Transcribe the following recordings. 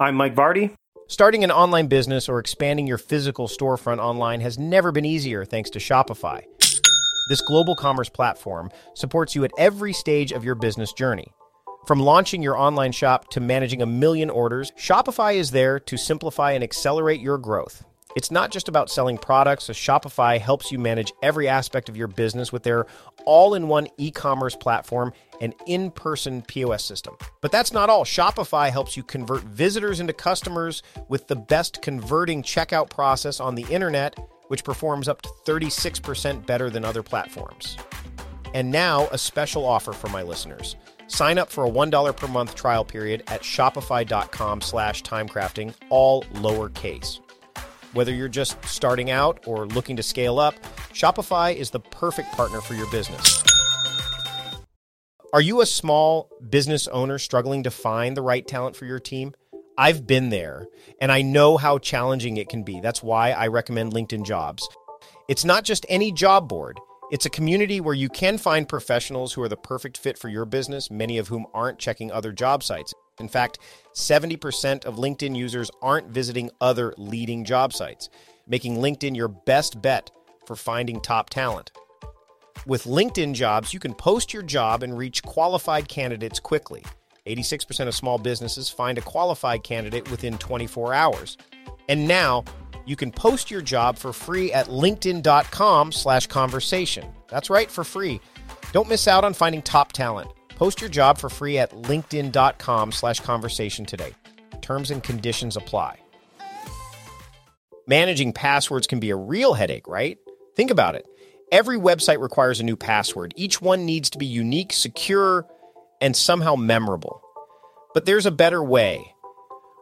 I'm Mike Vardy. Starting an online business or expanding your physical storefront online has never been easier thanks to Shopify. This global commerce platform supports you at every stage of your business journey. From launching your online shop to managing a million orders, Shopify is there to simplify and accelerate your growth. It's not just about selling products, as Shopify helps you manage every aspect of your business with their all in one e commerce platform and in person POS system. But that's not all. Shopify helps you convert visitors into customers with the best converting checkout process on the internet, which performs up to 36% better than other platforms. And now, a special offer for my listeners. Sign up for a $1 per month trial period at shopify.com slash timecrafting, all lowercase. Whether you're just starting out or looking to scale up, Shopify is the perfect partner for your business. Are you a small business owner struggling to find the right talent for your team? I've been there and I know how challenging it can be. That's why I recommend LinkedIn Jobs. It's not just any job board. It's a community where you can find professionals who are the perfect fit for your business, many of whom aren't checking other job sites. In fact, 70% of LinkedIn users aren't visiting other leading job sites, making LinkedIn your best bet for finding top talent. With LinkedIn jobs, you can post your job and reach qualified candidates quickly. 86% of small businesses find a qualified candidate within 24 hours. And now, you can post your job for free at linkedin.com slash conversation. That's right, for free. Don't miss out on finding top talent. Post your job for free at linkedin.com slash conversation today. Terms and conditions apply. Managing passwords can be a real headache, right? Think about it. Every website requires a new password. Each one needs to be unique, secure, and somehow memorable. But there's a better way.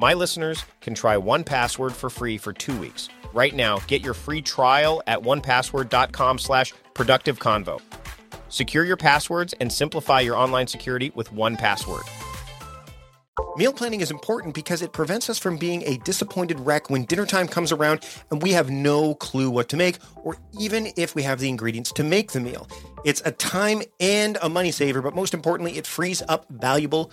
my listeners can try 1Password for free for two weeks. Right now, get your free trial at onepassword.com slash productive convo. Secure your passwords and simplify your online security with 1Password. Meal planning is important because it prevents us from being a disappointed wreck when dinner time comes around and we have no clue what to make, or even if we have the ingredients to make the meal. It's a time and a money saver, but most importantly, it frees up valuable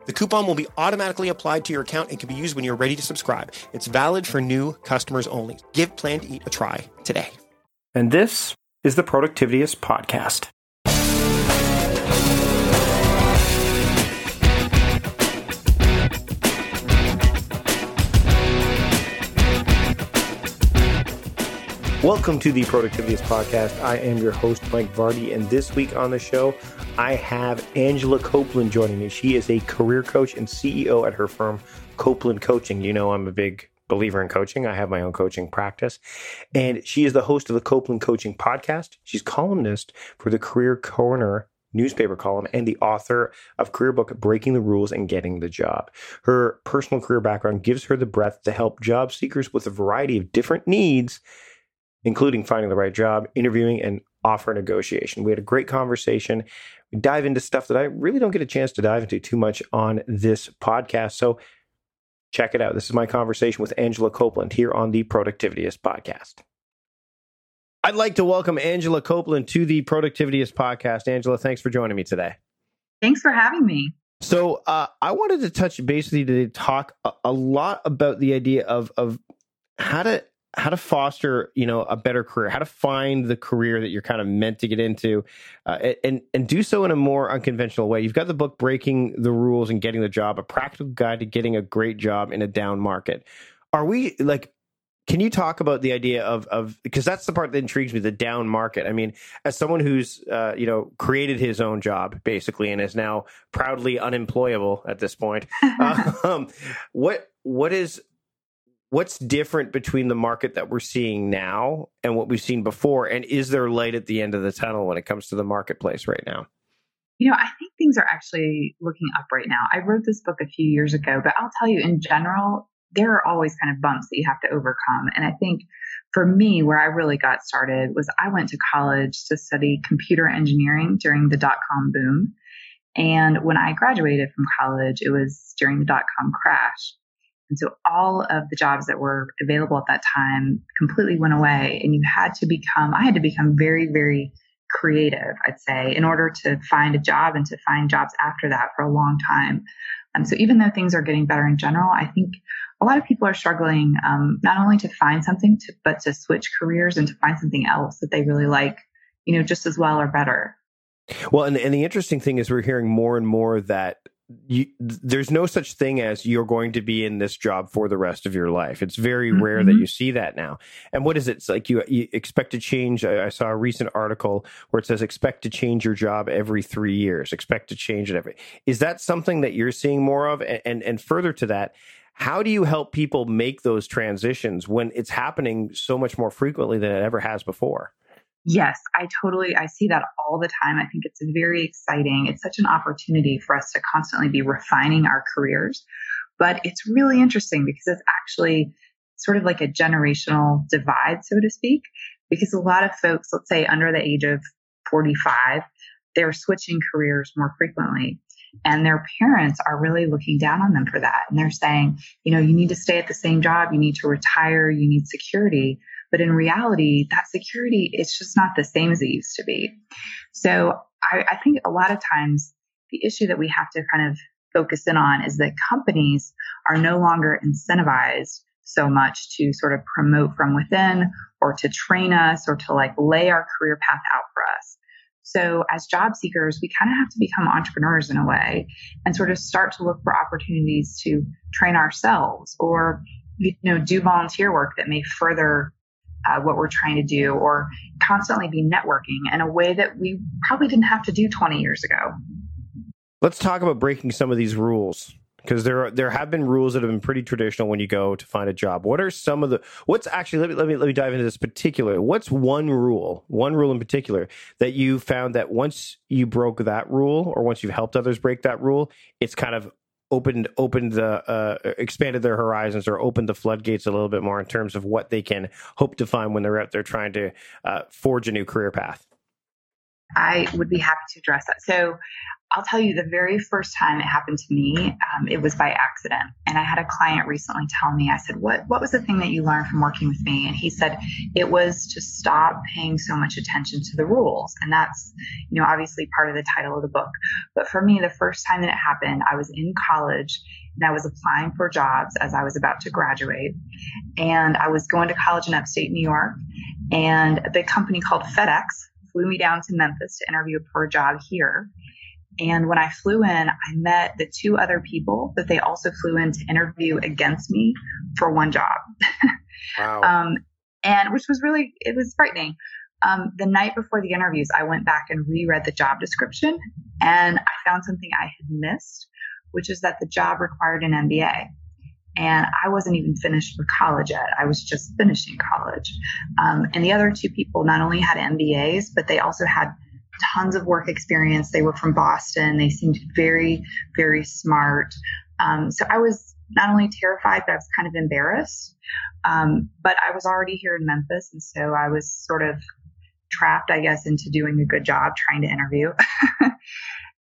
The coupon will be automatically applied to your account and can be used when you're ready to subscribe. It's valid for new customers only. Give Plan to Eat a try today. And this is the Productivityist Podcast. Welcome to the Productivityist Podcast. I am your host, Mike Vardy, and this week on the show, I have Angela Copeland joining me. She is a career coach and CEO at her firm, Copeland Coaching. You know, I'm a big believer in coaching. I have my own coaching practice. And she is the host of the Copeland Coaching Podcast. She's columnist for the Career Corner newspaper column and the author of career book Breaking the Rules and Getting the Job. Her personal career background gives her the breadth to help job seekers with a variety of different needs including finding the right job, interviewing, and offer negotiation. We had a great conversation. Dive into stuff that I really don't get a chance to dive into too much on this podcast. So check it out. This is my conversation with Angela Copeland here on the Productivityist podcast. I'd like to welcome Angela Copeland to the Productivityist podcast. Angela, thanks for joining me today. Thanks for having me. So, uh, I wanted to touch base with you to talk a, a lot about the idea of of how to how to foster you know a better career how to find the career that you're kind of meant to get into uh, and and do so in a more unconventional way. You've got the book breaking the rules and getting the job a practical guide to getting a great job in a down market. Are we like can you talk about the idea of of because that's the part that intrigues me the down market. I mean as someone who's uh, you know created his own job basically and is now proudly unemployable at this point um, what what is what's different between the market that we're seeing now and what we've seen before? And is there light at the end of the tunnel when it comes to the marketplace right now? You know i think things are actually looking up right now. I wrote this book a few years ago but i'll tell you in general there are always kind of bumps that you have to overcome. And i think for me where i really got started was i went to college to study computer engineering during the dot-com boom. And when i graduated from college it was during the dot-com crash and so all of the jobs that were available at that time completely went away. And you had to become, I had to become very, very creative, I'd say, in order to find a job and to find jobs after that for a long time. And so even though things are getting better in general, I think a lot of people are struggling um, not only to find something, to, but to switch careers and to find something else that they really like, you know, just as well or better. Well, and, and the interesting thing is we're hearing more and more that you, there's no such thing as you're going to be in this job for the rest of your life. It's very mm-hmm. rare that you see that now. And what is it? It's like you, you expect to change. I, I, saw a recent article where it says expect to change your job every three years. Expect to change it every. Is that something that you're seeing more of? And and, and further to that, how do you help people make those transitions when it's happening so much more frequently than it ever has before? Yes, I totally I see that all the time. I think it's very exciting. It's such an opportunity for us to constantly be refining our careers. But it's really interesting because it's actually sort of like a generational divide, so to speak, because a lot of folks, let's say under the age of 45, they're switching careers more frequently. And their parents are really looking down on them for that. And they're saying, you know, you need to stay at the same job, you need to retire, you need security. But in reality, that security is just not the same as it used to be. So I, I think a lot of times the issue that we have to kind of focus in on is that companies are no longer incentivized so much to sort of promote from within or to train us or to like lay our career path out for us. So as job seekers, we kind of have to become entrepreneurs in a way and sort of start to look for opportunities to train ourselves or, you know, do volunteer work that may further uh, what we're trying to do or constantly be networking in a way that we probably didn't have to do 20 years ago. Let's talk about breaking some of these rules because there are, there have been rules that have been pretty traditional when you go to find a job. What are some of the what's actually let me let me let me dive into this particular. What's one rule, one rule in particular that you found that once you broke that rule or once you've helped others break that rule, it's kind of opened opened the uh, expanded their horizons or opened the floodgates a little bit more in terms of what they can hope to find when they're out there trying to uh, forge a new career path. I would be happy to address that. So I'll tell you the very first time it happened to me, um, it was by accident. And I had a client recently tell me, I said, what, what was the thing that you learned from working with me? And he said, it was to stop paying so much attention to the rules. And that's, you know, obviously part of the title of the book. But for me, the first time that it happened, I was in college and I was applying for jobs as I was about to graduate. And I was going to college in upstate New York. And a big company called FedEx flew me down to Memphis to interview for a job here. And when I flew in, I met the two other people that they also flew in to interview against me for one job. Wow. um, and which was really, it was frightening. Um, the night before the interviews, I went back and reread the job description and I found something I had missed, which is that the job required an MBA. And I wasn't even finished with college yet. I was just finishing college. Um, and the other two people not only had MBAs, but they also had tons of work experience. They were from Boston. They seemed very, very smart. Um, so I was not only terrified, but I was kind of embarrassed. Um, but I was already here in Memphis. And so I was sort of trapped, I guess, into doing a good job trying to interview.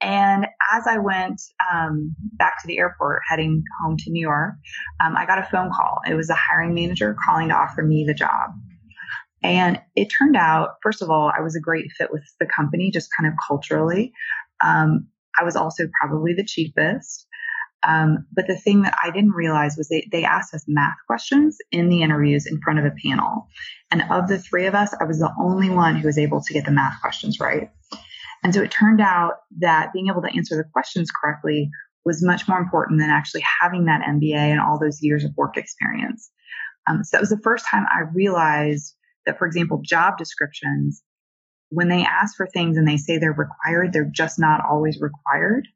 and as I went um, back to the airport, heading home to New York, um, I got a phone call. It was a hiring manager calling to offer me the job. And it turned out, first of all, I was a great fit with the company, just kind of culturally. Um, I was also probably the cheapest. Um, but the thing that I didn't realize was they, they asked us math questions in the interviews in front of a panel. And of the three of us, I was the only one who was able to get the math questions right. And so it turned out that being able to answer the questions correctly was much more important than actually having that MBA and all those years of work experience. Um, so that was the first time I realized that, for example, job descriptions, when they ask for things and they say they're required, they're just not always required.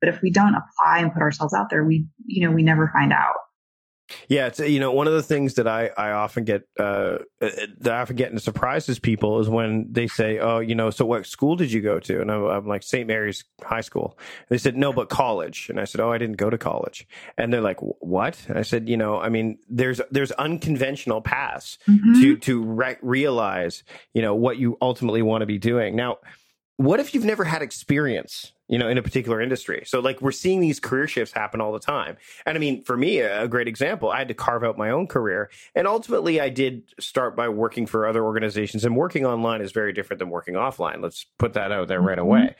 But if we don't apply and put ourselves out there, we, you know, we never find out. Yeah, it's you know one of the things that I I often get uh, uh that I often get and surprises people is when they say, oh, you know, so what school did you go to? And I'm, I'm like St. Mary's High School. And they said no, but college. And I said, oh, I didn't go to college. And they're like, what? And I said, you know, I mean, there's there's unconventional paths mm-hmm. to to re- realize you know what you ultimately want to be doing. Now, what if you've never had experience? you know, in a particular industry. So like we're seeing these career shifts happen all the time. And I mean, for me, a great example, I had to carve out my own career. And ultimately I did start by working for other organizations and working online is very different than working offline. Let's put that out there right mm-hmm. away.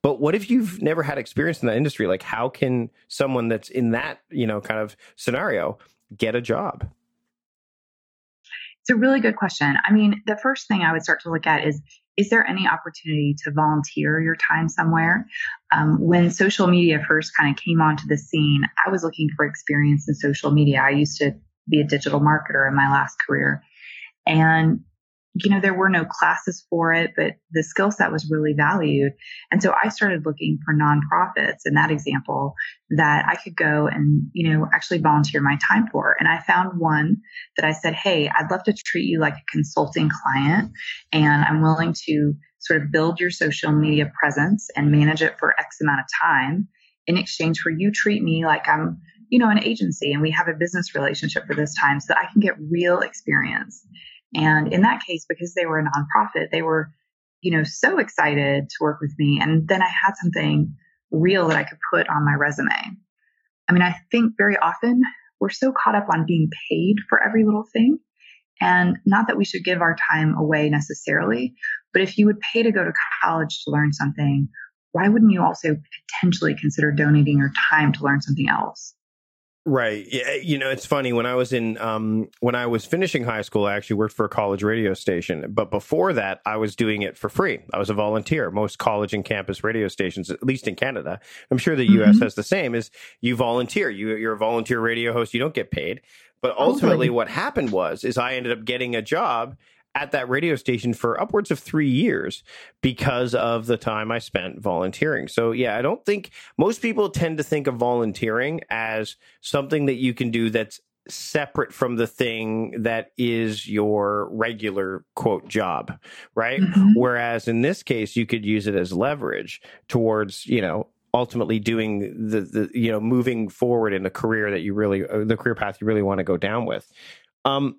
But what if you've never had experience in that industry? Like how can someone that's in that, you know, kind of scenario get a job? It's a really good question. I mean, the first thing I would start to look at is is there any opportunity to volunteer your time somewhere? Um, when social media first kind of came onto the scene, I was looking for experience in social media. I used to be a digital marketer in my last career. And you know, there were no classes for it, but the skill set was really valued. And so I started looking for nonprofits in that example that I could go and, you know, actually volunteer my time for. And I found one that I said, Hey, I'd love to treat you like a consulting client and I'm willing to sort of build your social media presence and manage it for X amount of time in exchange for you treat me like I'm, you know, an agency and we have a business relationship for this time so that I can get real experience. And in that case, because they were a nonprofit, they were, you know, so excited to work with me. And then I had something real that I could put on my resume. I mean, I think very often we're so caught up on being paid for every little thing. And not that we should give our time away necessarily, but if you would pay to go to college to learn something, why wouldn't you also potentially consider donating your time to learn something else? Right. Yeah. You know, it's funny when I was in um, when I was finishing high school, I actually worked for a college radio station. But before that, I was doing it for free. I was a volunteer. Most college and campus radio stations, at least in Canada, I'm sure the mm-hmm. U.S. has the same. Is you volunteer. You you're a volunteer radio host. You don't get paid. But ultimately, what happened was is I ended up getting a job at that radio station for upwards of three years because of the time I spent volunteering. So, yeah, I don't think most people tend to think of volunteering as something that you can do that's separate from the thing that is your regular quote job, right? Mm-hmm. Whereas in this case, you could use it as leverage towards, you know, ultimately doing the, the you know, moving forward in the career that you really, uh, the career path you really want to go down with. Um,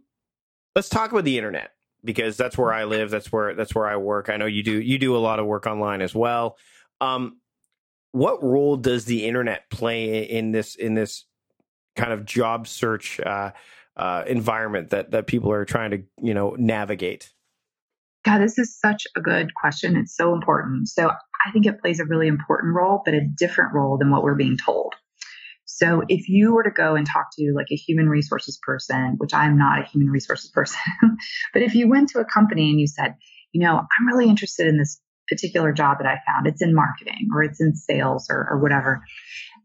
let's talk about the internet because that's where I live. That's where that's where I work. I know you do you do a lot of work online as well. Um, what role does the internet play in this in this kind of job search uh, uh, environment that that people are trying to you know navigate? God, this is such a good question. It's so important. So I think it plays a really important role, but a different role than what we're being told. So if you were to go and talk to like a human resources person, which I'm not a human resources person, but if you went to a company and you said, you know, I'm really interested in this particular job that I found, it's in marketing or it's in sales or, or whatever,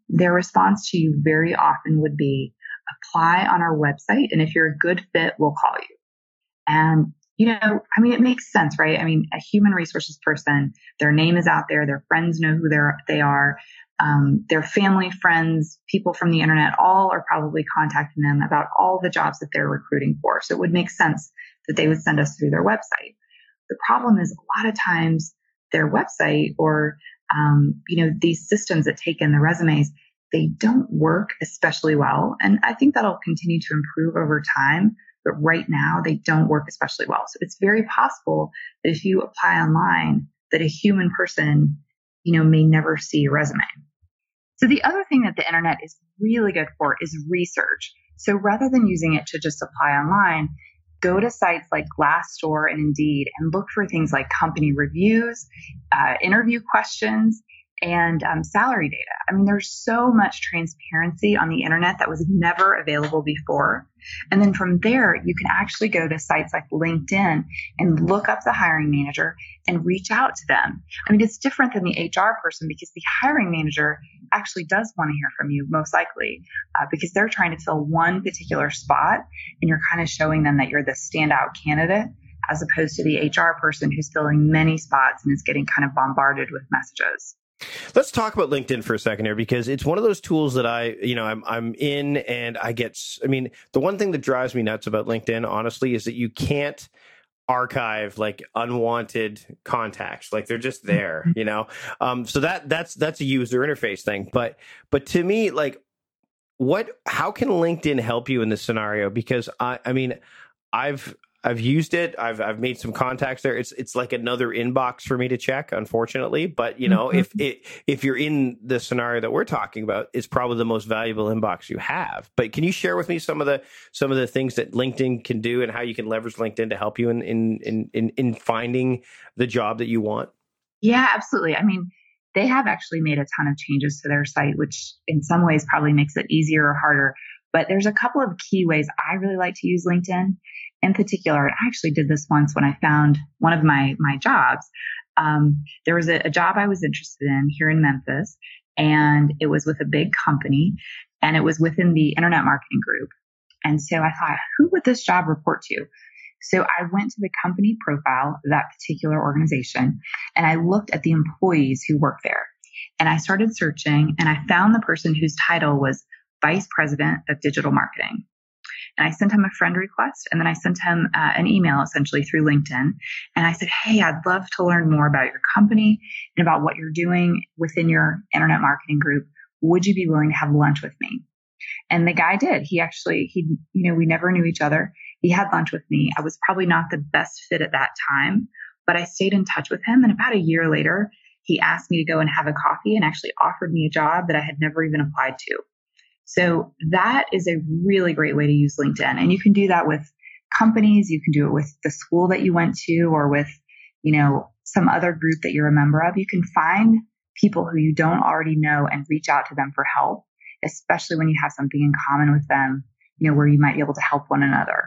their response to you very often would be apply on our website. And if you're a good fit, we'll call you. And you know, I mean, it makes sense, right? I mean, a human resources person, their name is out there, their friends know who they are um, their family, friends, people from the internet, all are probably contacting them about all the jobs that they're recruiting for. So it would make sense that they would send us through their website. The problem is a lot of times their website or, um, you know, these systems that take in the resumes, they don't work especially well. And I think that'll continue to improve over time. But right now they don't work especially well. So it's very possible that if you apply online, that a human person you know, may never see your resume. So the other thing that the internet is really good for is research. So rather than using it to just apply online, go to sites like Glassdoor and Indeed and look for things like company reviews, uh, interview questions, and um, salary data. I mean, there's so much transparency on the internet that was never available before. And then from there, you can actually go to sites like LinkedIn and look up the hiring manager and reach out to them. I mean, it's different than the HR person because the hiring manager actually does want to hear from you, most likely, uh, because they're trying to fill one particular spot and you're kind of showing them that you're the standout candidate as opposed to the HR person who's filling many spots and is getting kind of bombarded with messages. Let's talk about LinkedIn for a second here because it's one of those tools that I, you know, I'm I'm in and I get I mean, the one thing that drives me nuts about LinkedIn honestly is that you can't archive like unwanted contacts. Like they're just there mm-hmm. you know? Um so that that's that's a user interface thing. But but to me like what how can linkedin help you in this scenario? Because i i mean i've I've used it. I've I've made some contacts there. It's it's like another inbox for me to check, unfortunately. But you know, mm-hmm. if it if you're in the scenario that we're talking about, it's probably the most valuable inbox you have. But can you share with me some of the some of the things that LinkedIn can do and how you can leverage LinkedIn to help you in in in in, in finding the job that you want? Yeah, absolutely. I mean, they have actually made a ton of changes to their site, which in some ways probably makes it easier or harder. But there's a couple of key ways I really like to use LinkedIn in particular, I actually did this once when I found one of my my jobs. Um, there was a, a job I was interested in here in Memphis, and it was with a big company, and it was within the internet marketing group. And so I thought, who would this job report to? So I went to the company profile of that particular organization and I looked at the employees who work there. And I started searching and I found the person whose title was Vice President of Digital Marketing. And I sent him a friend request and then I sent him uh, an email essentially through LinkedIn. And I said, Hey, I'd love to learn more about your company and about what you're doing within your internet marketing group. Would you be willing to have lunch with me? And the guy did. He actually, he, you know, we never knew each other. He had lunch with me. I was probably not the best fit at that time, but I stayed in touch with him. And about a year later, he asked me to go and have a coffee and actually offered me a job that I had never even applied to. So that is a really great way to use LinkedIn. And you can do that with companies. You can do it with the school that you went to or with, you know, some other group that you're a member of. You can find people who you don't already know and reach out to them for help, especially when you have something in common with them, you know, where you might be able to help one another.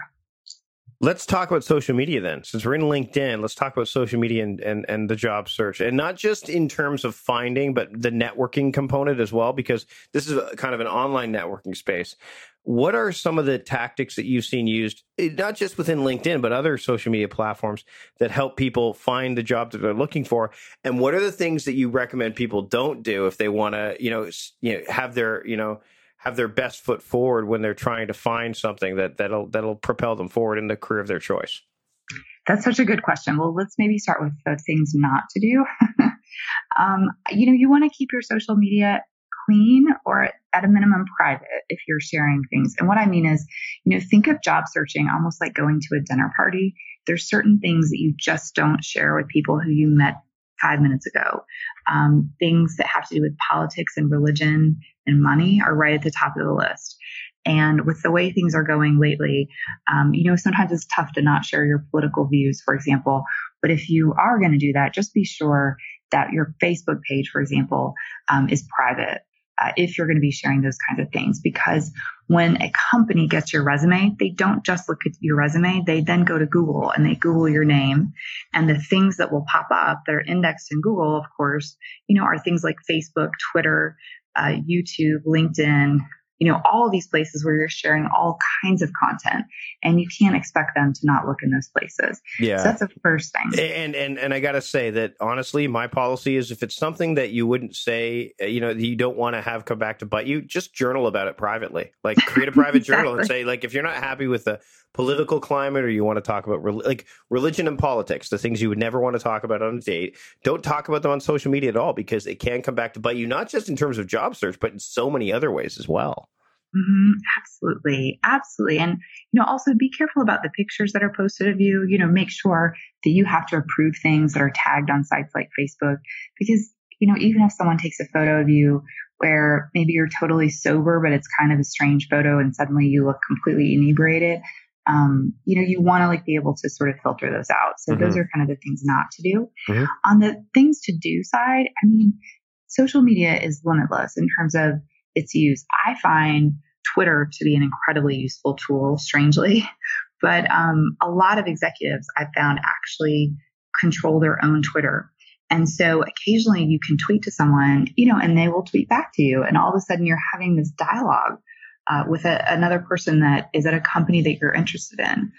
Let's talk about social media then. Since we're in LinkedIn, let's talk about social media and, and, and the job search. And not just in terms of finding, but the networking component as well, because this is kind of an online networking space. What are some of the tactics that you've seen used, eh, not just within LinkedIn, but other social media platforms that help people find the job that they're looking for? And what are the things that you recommend people don't do if they want to, you know, you know, have their, you know, have their best foot forward when they're trying to find something that that'll that'll propel them forward in the career of their choice? That's such a good question. Well, let's maybe start with the things not to do. um, you know, you want to keep your social media clean or at a minimum private if you're sharing things. And what I mean is, you know, think of job searching almost like going to a dinner party. There's certain things that you just don't share with people who you met five minutes ago. Um, things that have to do with politics and religion and money are right at the top of the list. And with the way things are going lately, um, you know, sometimes it's tough to not share your political views, for example. But if you are going to do that, just be sure that your Facebook page, for example, um, is private uh, if you're going to be sharing those kinds of things. Because when a company gets your resume, they don't just look at your resume. They then go to Google and they Google your name. And the things that will pop up that are indexed in Google, of course, you know, are things like Facebook, Twitter, uh, YouTube, LinkedIn, you know, all these places where you're sharing all kinds of content and you can't expect them to not look in those places. Yeah. So that's the first thing. And, and, and I got to say that honestly, my policy is if it's something that you wouldn't say, uh, you know, you don't want to have come back to bite you, just journal about it privately. Like create a private exactly. journal and say, like, if you're not happy with the political climate or you want to talk about re- like religion and politics, the things you would never want to talk about on a date, don't talk about them on social media at all because it can come back to bite you, not just in terms of job search, but in so many other ways as well. Mm-hmm. Absolutely. Absolutely. And, you know, also be careful about the pictures that are posted of you. You know, make sure that you have to approve things that are tagged on sites like Facebook because, you know, even if someone takes a photo of you where maybe you're totally sober, but it's kind of a strange photo and suddenly you look completely inebriated, um, you know, you want to like be able to sort of filter those out. So mm-hmm. those are kind of the things not to do. Mm-hmm. On the things to do side, I mean, social media is limitless in terms of its use. I find Twitter to be an incredibly useful tool, strangely, but um, a lot of executives I've found actually control their own Twitter. And so occasionally you can tweet to someone, you know, and they will tweet back to you. And all of a sudden you're having this dialogue uh, with a, another person that is at a company that you're interested in.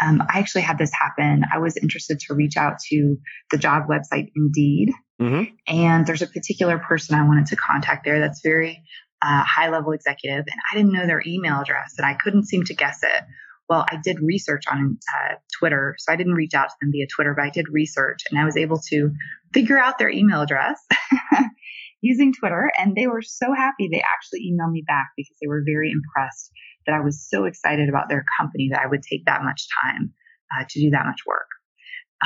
Um, I actually had this happen. I was interested to reach out to the job website Indeed. Mm-hmm. And there's a particular person I wanted to contact there that's very uh, high level executive. And I didn't know their email address and I couldn't seem to guess it. Well, I did research on uh, Twitter. So I didn't reach out to them via Twitter, but I did research and I was able to figure out their email address using Twitter. And they were so happy. They actually emailed me back because they were very impressed that I was so excited about their company that I would take that much time uh, to do that much work.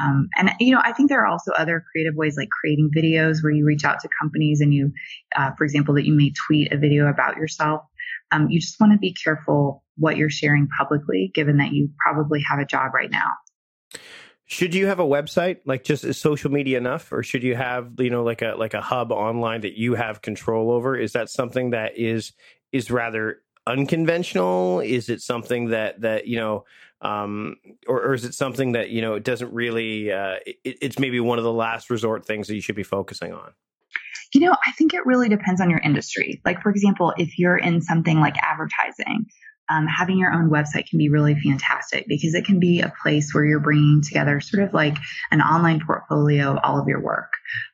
Um, and you know, I think there are also other creative ways like creating videos where you reach out to companies and you, uh, for example, that you may tweet a video about yourself. Um, you just want to be careful what you're sharing publicly, given that you probably have a job right now. Should you have a website like just is social media enough, or should you have you know like a like a hub online that you have control over? Is that something that is is rather unconventional? Is it something that that you know, um, or, or is it something that you know it doesn't really? Uh, it, it's maybe one of the last resort things that you should be focusing on. You know, I think it really depends on your industry. Like, for example, if you're in something like advertising, um, having your own website can be really fantastic because it can be a place where you're bringing together sort of like an online portfolio of all of your work.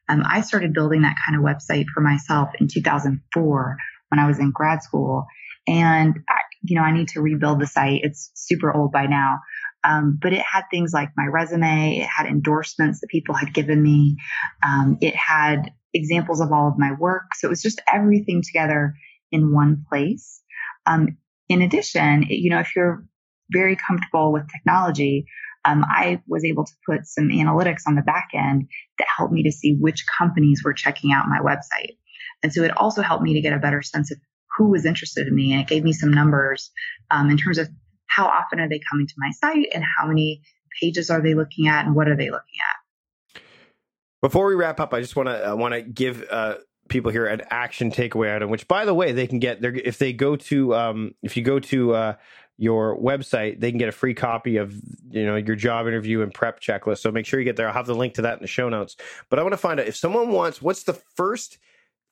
Um, I started building that kind of website for myself in 2004 when I was in grad school. And, I, you know, I need to rebuild the site. It's super old by now. Um, but it had things like my resume. It had endorsements that people had given me. Um, it had examples of all of my work. So it was just everything together in one place. Um, in addition, you know, if you're very comfortable with technology, um, I was able to put some analytics on the back end that helped me to see which companies were checking out my website. And so it also helped me to get a better sense of who was interested in me. And it gave me some numbers um, in terms of how often are they coming to my site and how many pages are they looking at and what are they looking at. Before we wrap up, I just want to want to give uh, people here an action takeaway item, which by the way, they can get there if they go to um, if you go to uh, your website, they can get a free copy of you know your job interview and prep checklist. So make sure you get there. I'll have the link to that in the show notes. But I want to find out if someone wants what's the first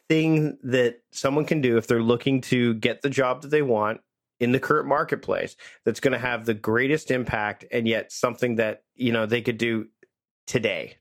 thing that someone can do if they're looking to get the job that they want in the current marketplace that's going to have the greatest impact and yet something that you know they could do today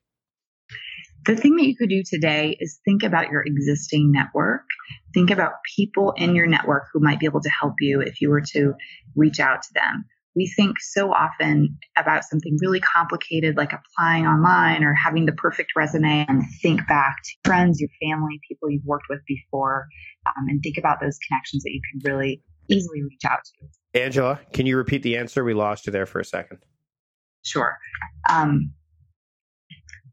the thing that you could do today is think about your existing network. Think about people in your network who might be able to help you if you were to reach out to them. We think so often about something really complicated like applying online or having the perfect resume and think back to friends, your family, people you've worked with before, um, and think about those connections that you can really easily reach out to. Angela, can you repeat the answer? We lost you there for a second. Sure. Um,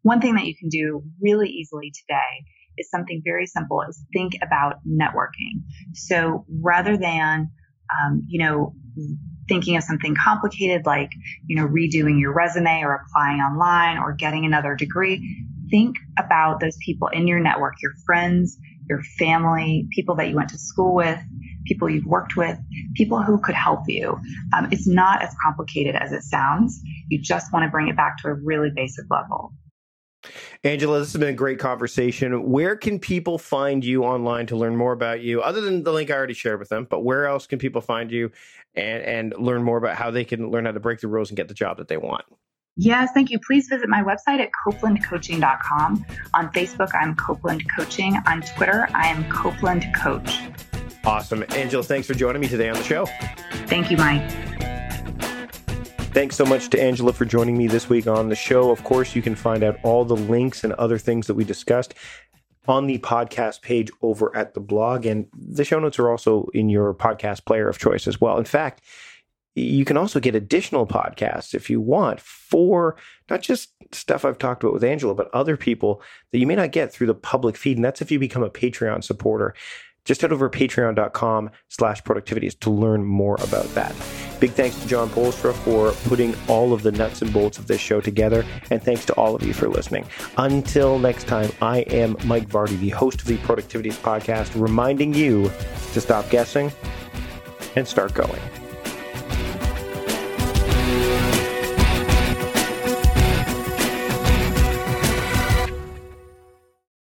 one thing that you can do really easily today is something very simple is think about networking. So rather than, um, you know, thinking of something complicated like, you know, redoing your resume or applying online or getting another degree, think about those people in your network, your friends, your family, people that you went to school with, people you've worked with, people who could help you. Um, it's not as complicated as it sounds. You just want to bring it back to a really basic level. Angela, this has been a great conversation. Where can people find you online to learn more about you, other than the link I already shared with them? But where else can people find you and, and learn more about how they can learn how to break the rules and get the job that they want? Yes, thank you. Please visit my website at copelandcoaching.com. On Facebook, I'm Copeland Coaching. On Twitter, I am Copeland Coach. Awesome. Angela, thanks for joining me today on the show. Thank you, Mike. Thanks so much to Angela for joining me this week on the show. Of course, you can find out all the links and other things that we discussed on the podcast page over at the blog. And the show notes are also in your podcast player of choice as well. In fact, you can also get additional podcasts if you want for not just stuff I've talked about with Angela, but other people that you may not get through the public feed. And that's if you become a Patreon supporter just head over to patreon.com slash productivityist to learn more about that. Big thanks to John Polstra for putting all of the nuts and bolts of this show together, and thanks to all of you for listening. Until next time, I am Mike Vardy, the host of the Productivityist Podcast, reminding you to stop guessing and start going.